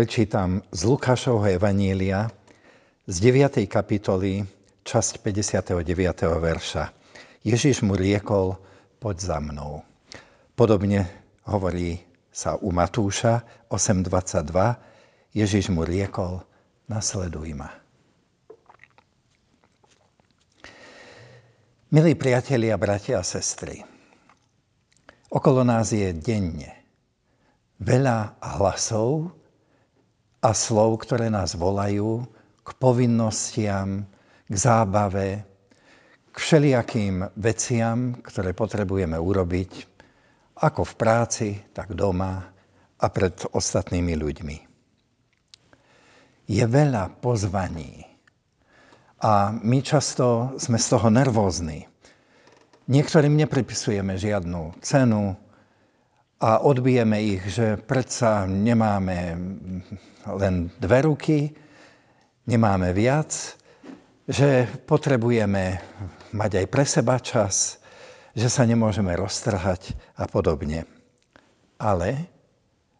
Prečítam z Lukášovho Evanília z 9. kapitoly, časť 59. verša. Ježiš mu riekol, poď za mnou. Podobne hovorí sa u Matúša 8.22. Ježiš mu riekol, nasleduj ma. Milí priatelia, bratia a sestry, okolo nás je denne veľa hlasov, a slov, ktoré nás volajú k povinnostiam, k zábave, k všelijakým veciam, ktoré potrebujeme urobiť, ako v práci, tak doma a pred ostatnými ľuďmi. Je veľa pozvaní a my často sme z toho nervózni. Niektorým nepripisujeme žiadnu cenu, a odbijeme ich, že predsa nemáme len dve ruky, nemáme viac, že potrebujeme mať aj pre seba čas, že sa nemôžeme roztrhať a podobne. Ale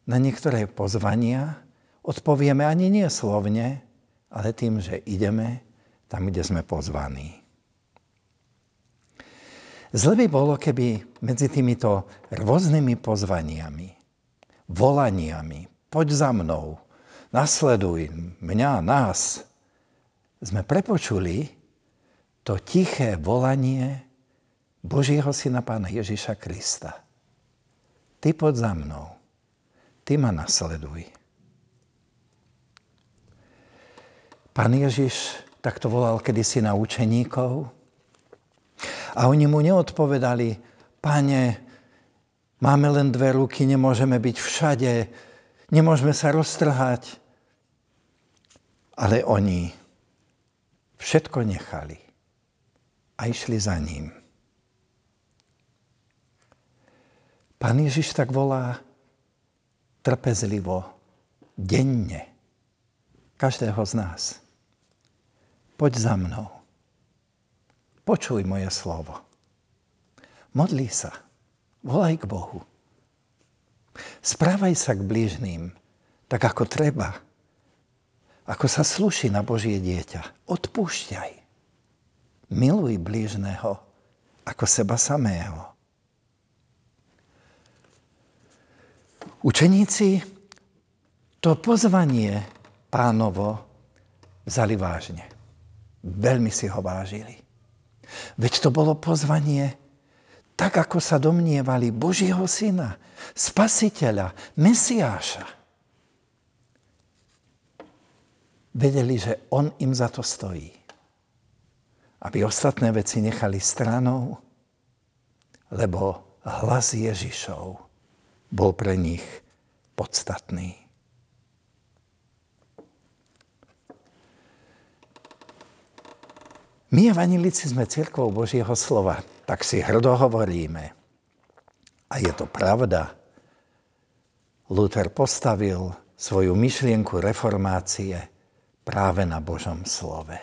na niektoré pozvania odpovieme ani nie slovne, ale tým, že ideme tam, kde sme pozvaní. Zle by bolo, keby medzi týmito rôznymi pozvaniami, volaniami, poď za mnou, nasleduj mňa, nás, sme prepočuli to tiché volanie Božieho Syna Pána Ježiša Krista. Ty poď za mnou, ty ma nasleduj. Pán Ježiš takto volal kedysi na učeníkov, a oni mu neodpovedali, pane, máme len dve ruky, nemôžeme byť všade, nemôžeme sa roztrhať. Ale oni všetko nechali a išli za ním. Pán Ježiš tak volá trpezlivo, denne, každého z nás. Poď za mnou. Počuj moje slovo. Modli sa. Volaj k Bohu. Správaj sa k blížným tak, ako treba. Ako sa sluší na Božie dieťa. Odpúšťaj. Miluj blížneho ako seba samého. Učeníci to pozvanie pánovo vzali vážne. Veľmi si ho vážili. Veď to bolo pozvanie, tak ako sa domnievali Božieho syna, spasiteľa, Mesiáša. Vedeli, že on im za to stojí. Aby ostatné veci nechali stranou, lebo hlas Ježišov bol pre nich podstatný. My, evanilici, sme církvou Božieho slova, tak si hrdo hovoríme. A je to pravda. Luther postavil svoju myšlienku reformácie práve na Božom slove.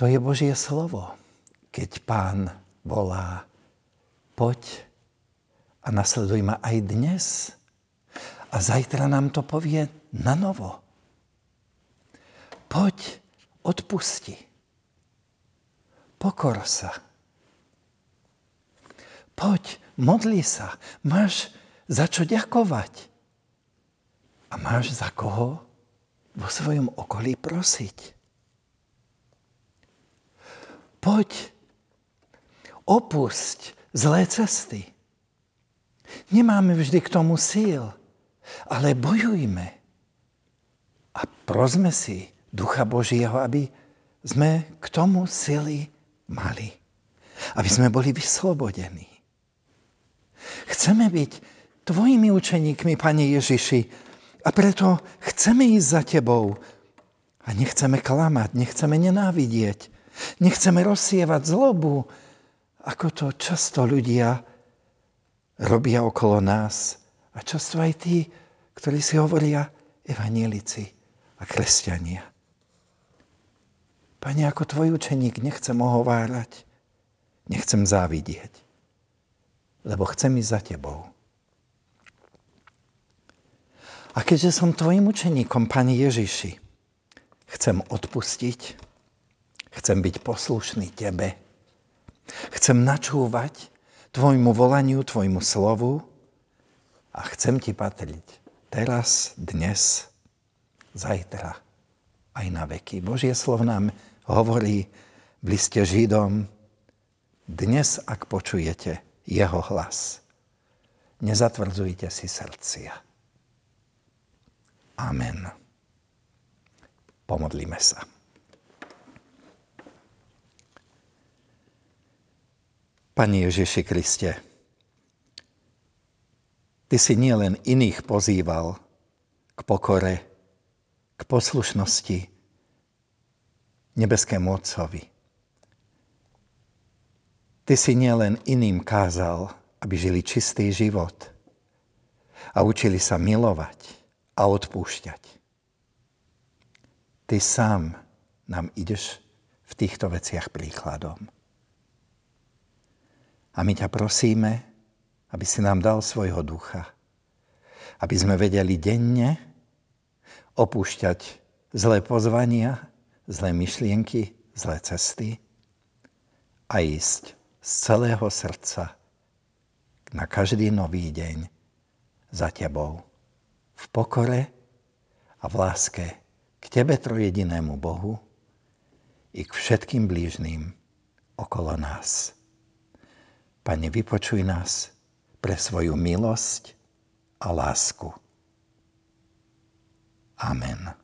To je Božie slovo, keď pán volá, poď a nasleduj ma aj dnes. A zajtra nám to povie na novo. Poď, odpusti. Pokor sa. Poď, modli sa. Máš za čo ďakovať. A máš za koho vo svojom okolí prosiť. Poď, opusť zlé cesty. Nemáme vždy k tomu síl, ale bojujme a prosme si Ducha Božieho, aby sme k tomu sily mali. Aby sme boli vyslobodení. Chceme byť tvojimi učeníkmi, Pane Ježiši, a preto chceme ísť za tebou. A nechceme klamať, nechceme nenávidieť, nechceme rozsievať zlobu, ako to často ľudia robia okolo nás. A často aj tí, ktorí si hovoria evanielici a kresťania. Pane, ako tvoj učeník nechcem ohovárať, nechcem závidieť, lebo chcem ísť za tebou. A keďže som tvojim učeníkom, Pani Ježiši, chcem odpustiť, chcem byť poslušný Tebe, chcem načúvať Tvojmu volaniu, Tvojmu slovu a chcem Ti patriť teraz, dnes, zajtra, aj na veky. Božie slovo nám hovorí v liste Židom, dnes, ak počujete jeho hlas, nezatvrdzujte si srdcia. Amen. Pomodlíme sa. Pani Ježiši Kriste, Ty si nielen iných pozýval k pokore, k poslušnosti nebeskému Otcovi. Ty si nielen iným kázal, aby žili čistý život a učili sa milovať, a odpúšťať. Ty sám nám ideš v týchto veciach príkladom. A my ťa prosíme, aby si nám dal svojho ducha, aby sme vedeli denne opúšťať zlé pozvania, zlé myšlienky, zlé cesty a ísť z celého srdca na každý nový deň za tebou v pokore a v láske k Tebe trojedinému Bohu i k všetkým blížným okolo nás. Pane, vypočuj nás pre svoju milosť a lásku. Amen.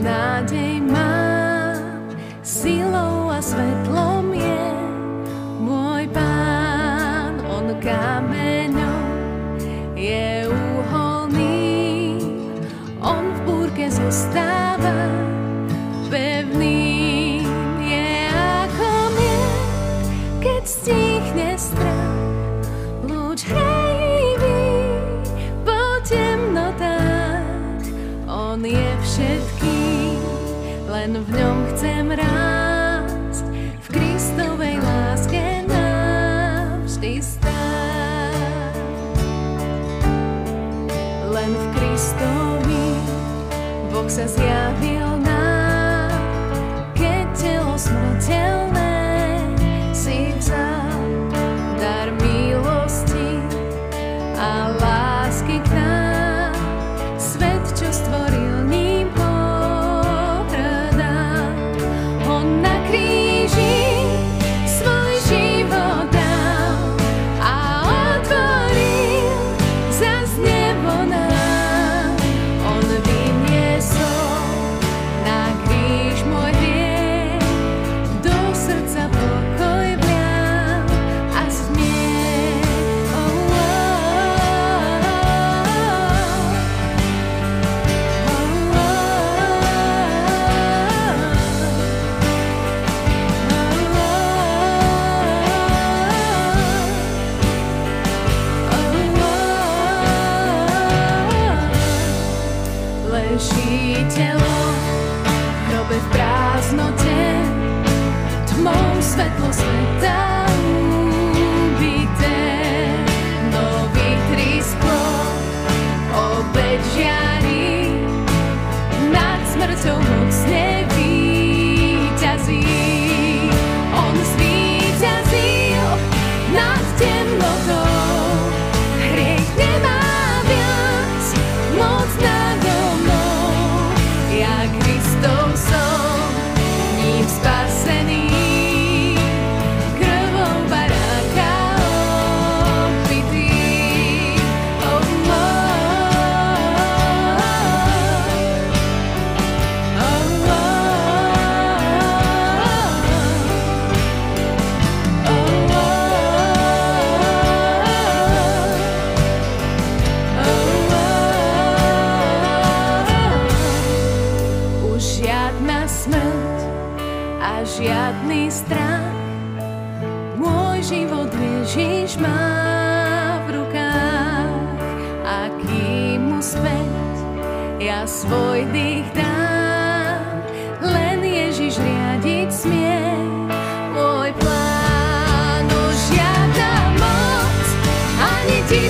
Nádej mám, silou a svetlom je môj pán, on kameňom je uholný, on v búrke zostáva jej telo v hrobe v prázdnote, tmou svetlo sveta. a žiadny strach. Môj život Ježiš má v rukách a kým mu svet, ja svoj dých dám, len Ježiš riadiť smie. Môj plán už ja moc, ani ti